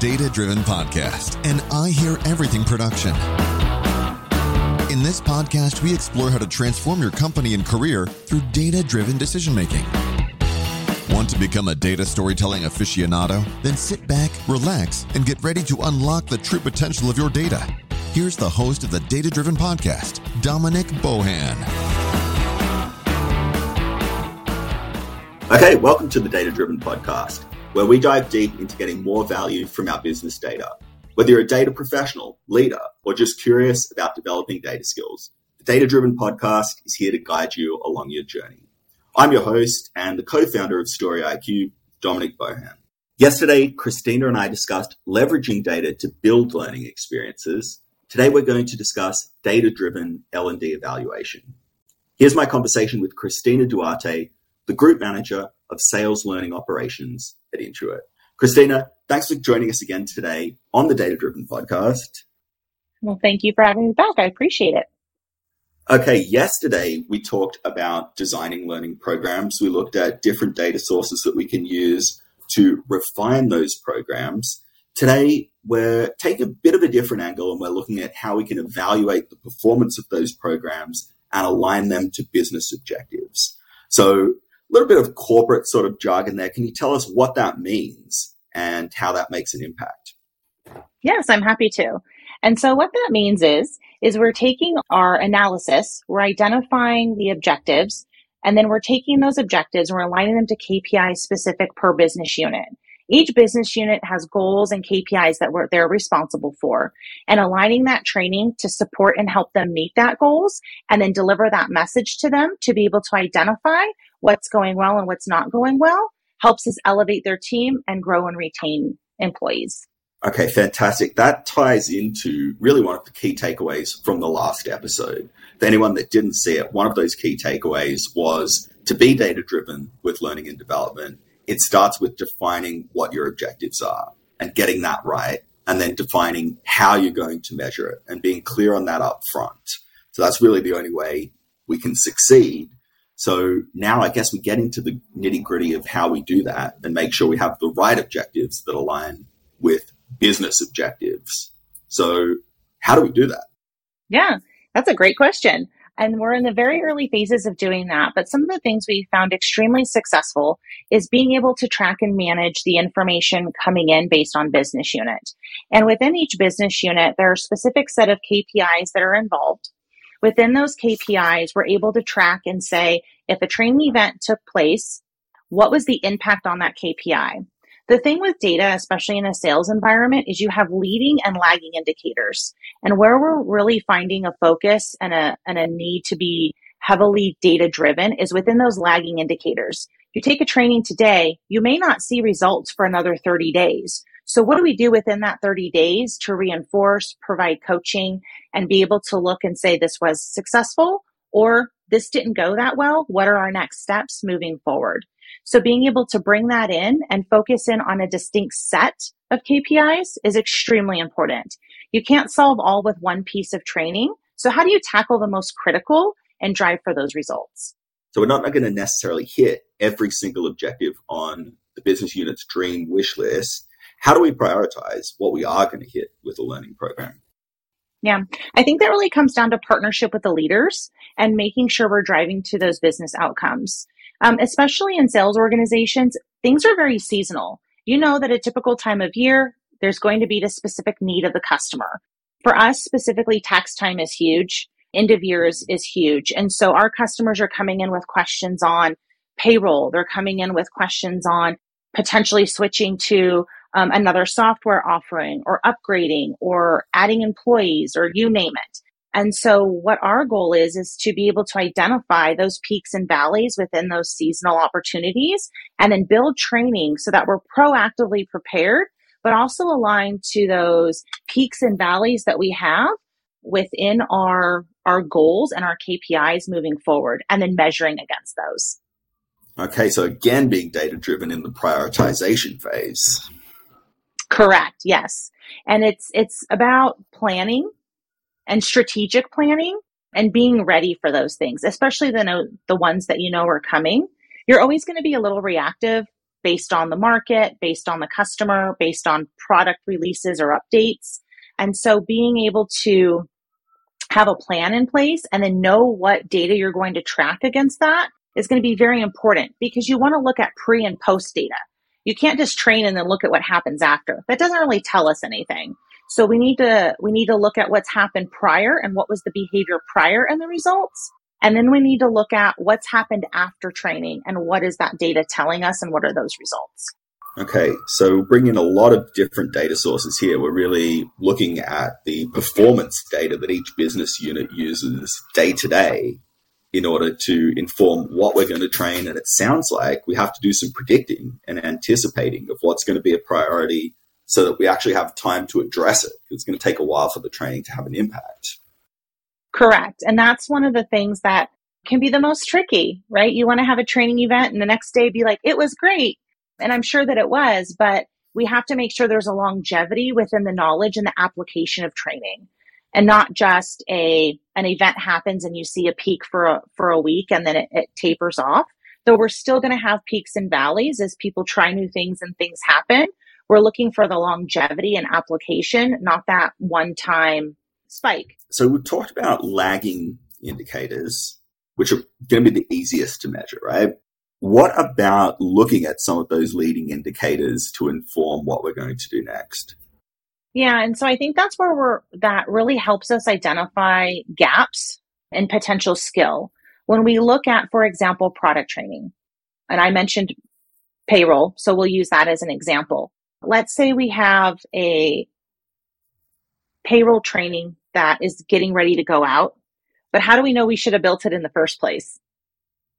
Data Driven Podcast, and I Hear Everything production. In this podcast, we explore how to transform your company and career through data driven decision making. Want to become a data storytelling aficionado? Then sit back, relax, and get ready to unlock the true potential of your data. Here's the host of the Data Driven Podcast, Dominic Bohan. Okay, welcome to the Data Driven Podcast, where we dive deep into getting more value from our business data. Whether you're a data professional, leader, or just curious about developing data skills, the Data Driven Podcast is here to guide you along your journey. I'm your host and the co founder of Story IQ, Dominic Bohan. Yesterday, Christina and I discussed leveraging data to build learning experiences. Today, we're going to discuss data driven L&D evaluation. Here's my conversation with Christina Duarte, the group manager of sales learning operations at Intuit. Christina, thanks for joining us again today on the Data Driven podcast. Well, thank you for having me back. I appreciate it. Okay, yesterday we talked about designing learning programs. We looked at different data sources that we can use to refine those programs. Today, we're taking a bit of a different angle and we're looking at how we can evaluate the performance of those programs and align them to business objectives. So little bit of corporate sort of jargon there. Can you tell us what that means and how that makes an impact? Yes, I'm happy to. And so what that means is, is we're taking our analysis, we're identifying the objectives, and then we're taking those objectives and we're aligning them to KPI specific per business unit. Each business unit has goals and KPIs that they're responsible for and aligning that training to support and help them meet that goals and then deliver that message to them to be able to identify what's going well and what's not going well helps us elevate their team and grow and retain employees. Okay, fantastic. That ties into really one of the key takeaways from the last episode. For anyone that didn't see it, one of those key takeaways was to be data driven with learning and development. It starts with defining what your objectives are and getting that right, and then defining how you're going to measure it and being clear on that up front. So that's really the only way we can succeed so now I guess we get into the nitty gritty of how we do that and make sure we have the right objectives that align with business objectives. So how do we do that? Yeah, that's a great question. And we're in the very early phases of doing that. But some of the things we found extremely successful is being able to track and manage the information coming in based on business unit. And within each business unit, there are specific set of KPIs that are involved. Within those KPIs, we're able to track and say if a training event took place, what was the impact on that KPI? The thing with data, especially in a sales environment, is you have leading and lagging indicators. And where we're really finding a focus and a, and a need to be heavily data driven is within those lagging indicators. You take a training today, you may not see results for another 30 days. So what do we do within that 30 days to reinforce, provide coaching and be able to look and say this was successful or this didn't go that well? What are our next steps moving forward? So being able to bring that in and focus in on a distinct set of KPIs is extremely important. You can't solve all with one piece of training. So how do you tackle the most critical and drive for those results? So we're not going to necessarily hit every single objective on the business unit's dream wish list how do we prioritize what we are going to hit with a learning program? Yeah, I think that really comes down to partnership with the leaders and making sure we're driving to those business outcomes. Um, especially in sales organizations, things are very seasonal. You know that a typical time of year, there's going to be the specific need of the customer. For us specifically, tax time is huge. End of years is huge. And so our customers are coming in with questions on payroll. They're coming in with questions on potentially switching to um, another software offering or upgrading or adding employees or you name it. And so what our goal is, is to be able to identify those peaks and valleys within those seasonal opportunities and then build training so that we're proactively prepared, but also aligned to those peaks and valleys that we have within our, our goals and our KPIs moving forward and then measuring against those. Okay. So again, being data driven in the prioritization phase. Correct. Yes. And it's, it's about planning and strategic planning and being ready for those things, especially the, the ones that you know are coming. You're always going to be a little reactive based on the market, based on the customer, based on product releases or updates. And so being able to have a plan in place and then know what data you're going to track against that is going to be very important because you want to look at pre and post data. You can't just train and then look at what happens after. That doesn't really tell us anything. So we need to we need to look at what's happened prior and what was the behavior prior and the results. And then we need to look at what's happened after training and what is that data telling us and what are those results. Okay, so bringing a lot of different data sources here. We're really looking at the performance data that each business unit uses day to day in order to inform what we're going to train. And it sounds like we have to do some predicting and anticipating of what's going to be a priority so that we actually have time to address it. It's going to take a while for the training to have an impact. Correct. And that's one of the things that can be the most tricky, right? You want to have a training event and the next day be like, it was great. And I'm sure that it was, but we have to make sure there's a longevity within the knowledge and the application of training and not just a an event happens and you see a peak for a, for a week and then it, it tapers off though we're still going to have peaks and valleys as people try new things and things happen we're looking for the longevity and application not that one time spike so we've talked about lagging indicators which are going to be the easiest to measure right what about looking at some of those leading indicators to inform what we're going to do next? Yeah, and so I think that's where we're that really helps us identify gaps and potential skill. When we look at, for example, product training, and I mentioned payroll, so we'll use that as an example. Let's say we have a payroll training that is getting ready to go out, but how do we know we should have built it in the first place?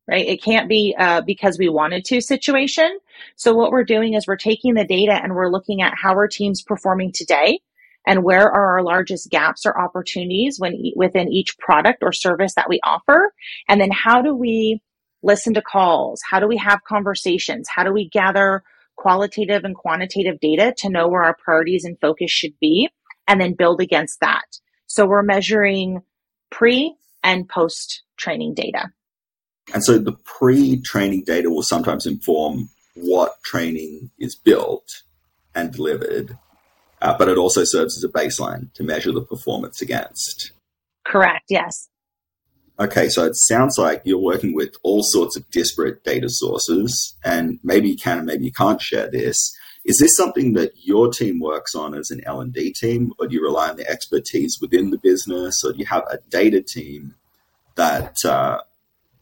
right? It can't be because we wanted to situation. So what we're doing is we're taking the data and we're looking at how our team's performing today and where are our largest gaps or opportunities when within each product or service that we offer. And then how do we listen to calls? How do we have conversations? How do we gather qualitative and quantitative data to know where our priorities and focus should be and then build against that? So we're measuring pre and post training data. And so the pre training data will sometimes inform what training is built and delivered, uh, but it also serves as a baseline to measure the performance against. Correct, yes. Okay, so it sounds like you're working with all sorts of disparate data sources, and maybe you can and maybe you can't share this. Is this something that your team works on as an L and D team, or do you rely on the expertise within the business, or do you have a data team that uh,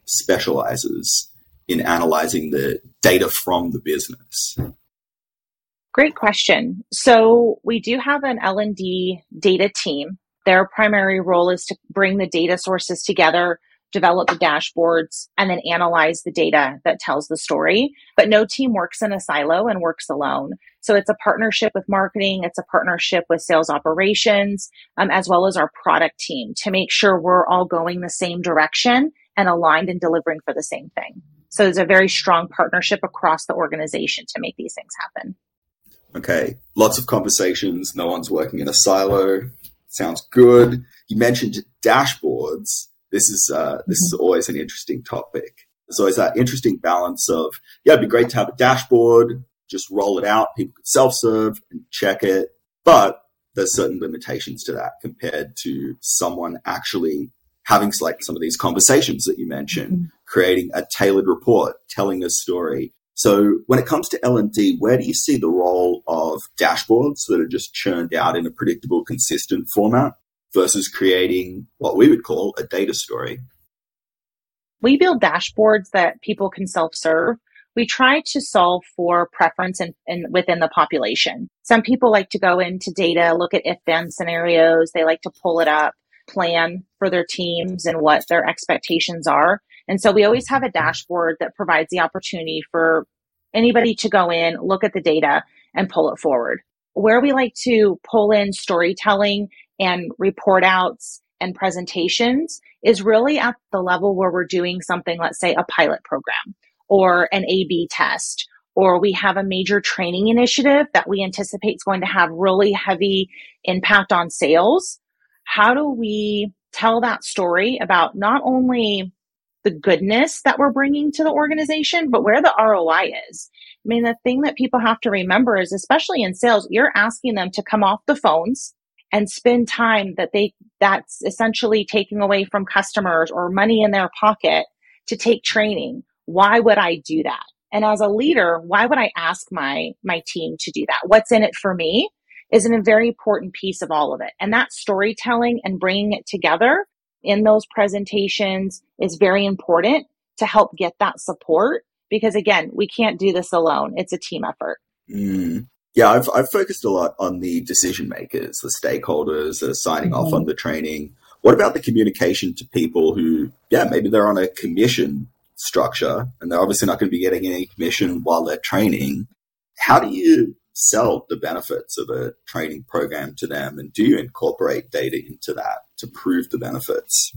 specializes in analyzing the data from the business? Great question. So we do have an L&D data team. Their primary role is to bring the data sources together, develop the dashboards, and then analyze the data that tells the story. But no team works in a silo and works alone. So it's a partnership with marketing, it's a partnership with sales operations, um, as well as our product team to make sure we're all going the same direction and aligned and delivering for the same thing. So there's a very strong partnership across the organization to make these things happen. Okay. Lots of conversations. No one's working in a silo. Sounds good. You mentioned dashboards. This is uh, this is always an interesting topic. So it's that interesting balance of yeah, it'd be great to have a dashboard, just roll it out. People could self-serve and check it, but there's certain limitations to that compared to someone actually having like some of these conversations that you mentioned, mm-hmm. creating a tailored report, telling a story. So when it comes to L&D, where do you see the role of dashboards that are just churned out in a predictable, consistent format versus creating what we would call a data story? We build dashboards that people can self-serve. We try to solve for preference in, within the population. Some people like to go into data, look at if-then scenarios. They like to pull it up plan for their teams and what their expectations are. And so we always have a dashboard that provides the opportunity for anybody to go in, look at the data and pull it forward. Where we like to pull in storytelling and report outs and presentations is really at the level where we're doing something, let's say a pilot program or an A B test, or we have a major training initiative that we anticipate is going to have really heavy impact on sales how do we tell that story about not only the goodness that we're bringing to the organization, but where the ROI is. I mean, the thing that people have to remember is, especially in sales, you're asking them to come off the phones and spend time that they, that's essentially taking away from customers or money in their pocket to take training. Why would I do that? And as a leader, why would I ask my, my team to do that? What's in it for me is a very important piece of all of it. And that storytelling and bringing it together in those presentations is very important to help get that support because again, we can't do this alone. It's a team effort. Mm. Yeah, I've, I've focused a lot on the decision makers, the stakeholders that are signing mm-hmm. off on the training. What about the communication to people who, yeah, maybe they're on a commission structure and they're obviously not going to be getting any commission while they're training. How do you sell the benefits of a training program to them? And do you incorporate data into that to prove the benefits?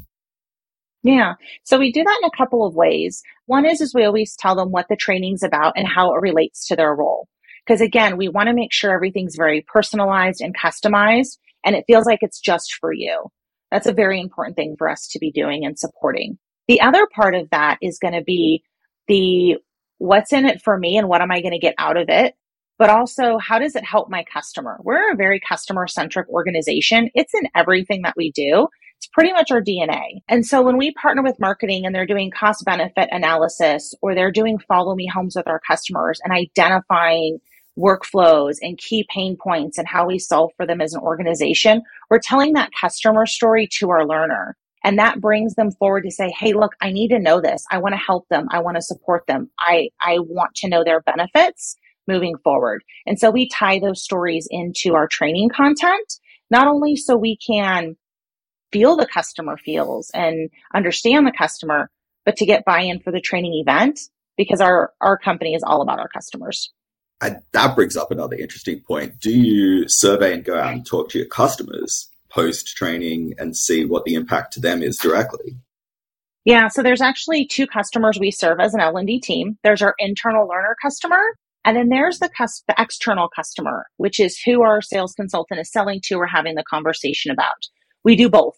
Yeah. So we do that in a couple of ways. One is, is we always tell them what the training's about and how it relates to their role. Because again, we want to make sure everything's very personalized and customized and it feels like it's just for you. That's a very important thing for us to be doing and supporting. The other part of that is going to be the what's in it for me and what am I going to get out of it? But also, how does it help my customer? We're a very customer centric organization. It's in everything that we do. It's pretty much our DNA. And so when we partner with marketing and they're doing cost benefit analysis or they're doing follow me homes with our customers and identifying workflows and key pain points and how we solve for them as an organization, we're telling that customer story to our learner. And that brings them forward to say, Hey, look, I need to know this. I want to help them. I want to support them. I, I want to know their benefits moving forward. And so we tie those stories into our training content, not only so we can feel the customer feels and understand the customer, but to get buy-in for the training event because our, our company is all about our customers. And that brings up another interesting point. Do you survey and go out and talk to your customers post training and see what the impact to them is directly? Yeah, so there's actually two customers we serve as an L&D team. There's our internal learner customer, and then there's the, cus- the external customer, which is who our sales consultant is selling to or having the conversation about. We do both.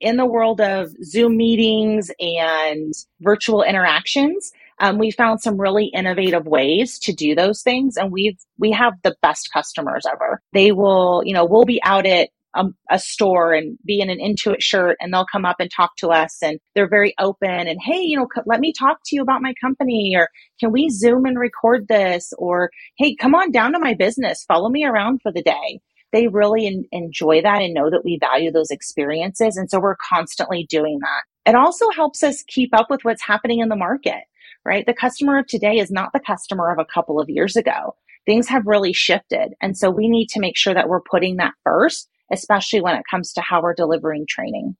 In the world of Zoom meetings and virtual interactions, um, we found some really innovative ways to do those things, and we've we have the best customers ever. They will, you know, we'll be out at a, a, store and be in an Intuit shirt and they'll come up and talk to us and they're very open and, hey, you know, let me talk to you about my company or can we Zoom and record this? Or, hey, come on down to my business. Follow me around for the day. They really in, enjoy that and know that we value those experiences. And so we're constantly doing that. It also helps us keep up with what's happening in the market, right? The customer of today is not the customer of a couple of years ago. Things have really shifted. And so we need to make sure that we're putting that first especially when it comes to how we're delivering training.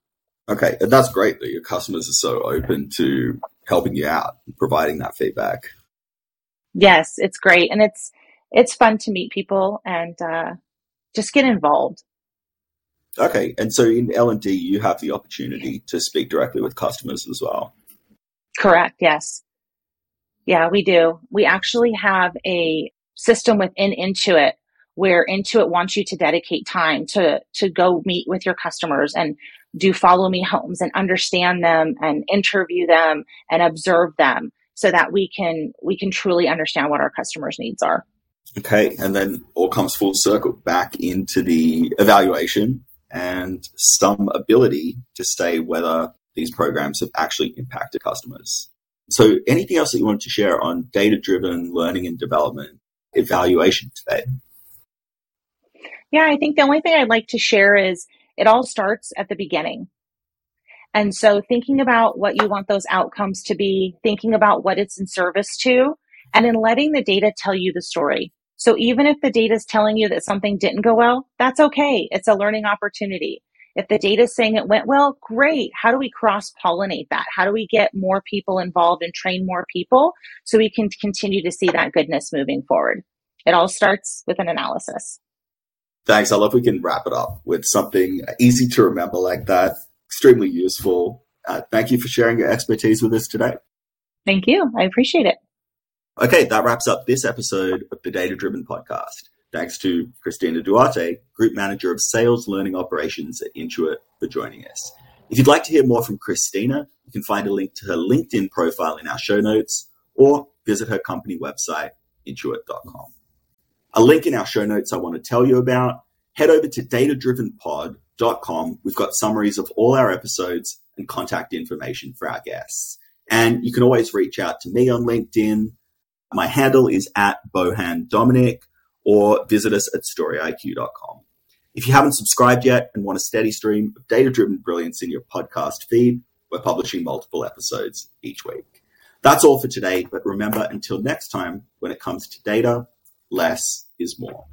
Okay, and that's great that your customers are so open to helping you out, and providing that feedback. Yes, it's great, and it's it's fun to meet people and uh, just get involved. Okay, and so in L and D, you have the opportunity to speak directly with customers as well. Correct. Yes. Yeah, we do. We actually have a system within Intuit where Intuit wants you to dedicate time to, to go meet with your customers and do follow me homes and understand them and interview them and observe them so that we can, we can truly understand what our customers needs are. Okay. And then all comes full circle back into the evaluation and some ability to say whether these programs have actually impacted customers. So anything else that you wanted to share on data driven learning and development evaluation today? Yeah, I think the only thing I'd like to share is it all starts at the beginning. And so thinking about what you want those outcomes to be, thinking about what it's in service to, and then letting the data tell you the story. So even if the data is telling you that something didn't go well, that's okay. It's a learning opportunity. If the data is saying it went well, great. How do we cross pollinate that? How do we get more people involved and train more people so we can continue to see that goodness moving forward? It all starts with an analysis. Thanks. I love we can wrap it up with something easy to remember like that. Extremely useful. Uh, thank you for sharing your expertise with us today. Thank you. I appreciate it. Okay, that wraps up this episode of the Data Driven Podcast. Thanks to Christina Duarte, Group Manager of Sales Learning Operations at Intuit, for joining us. If you'd like to hear more from Christina, you can find a link to her LinkedIn profile in our show notes or visit her company website, intuit.com. A link in our show notes I want to tell you about. Head over to datadrivenpod.com. We've got summaries of all our episodes and contact information for our guests. And you can always reach out to me on LinkedIn. My handle is at Bohan Dominic or visit us at storyiq.com. If you haven't subscribed yet and want a steady stream of data driven brilliance in your podcast feed, we're publishing multiple episodes each week. That's all for today, but remember until next time, when it comes to data, less is more.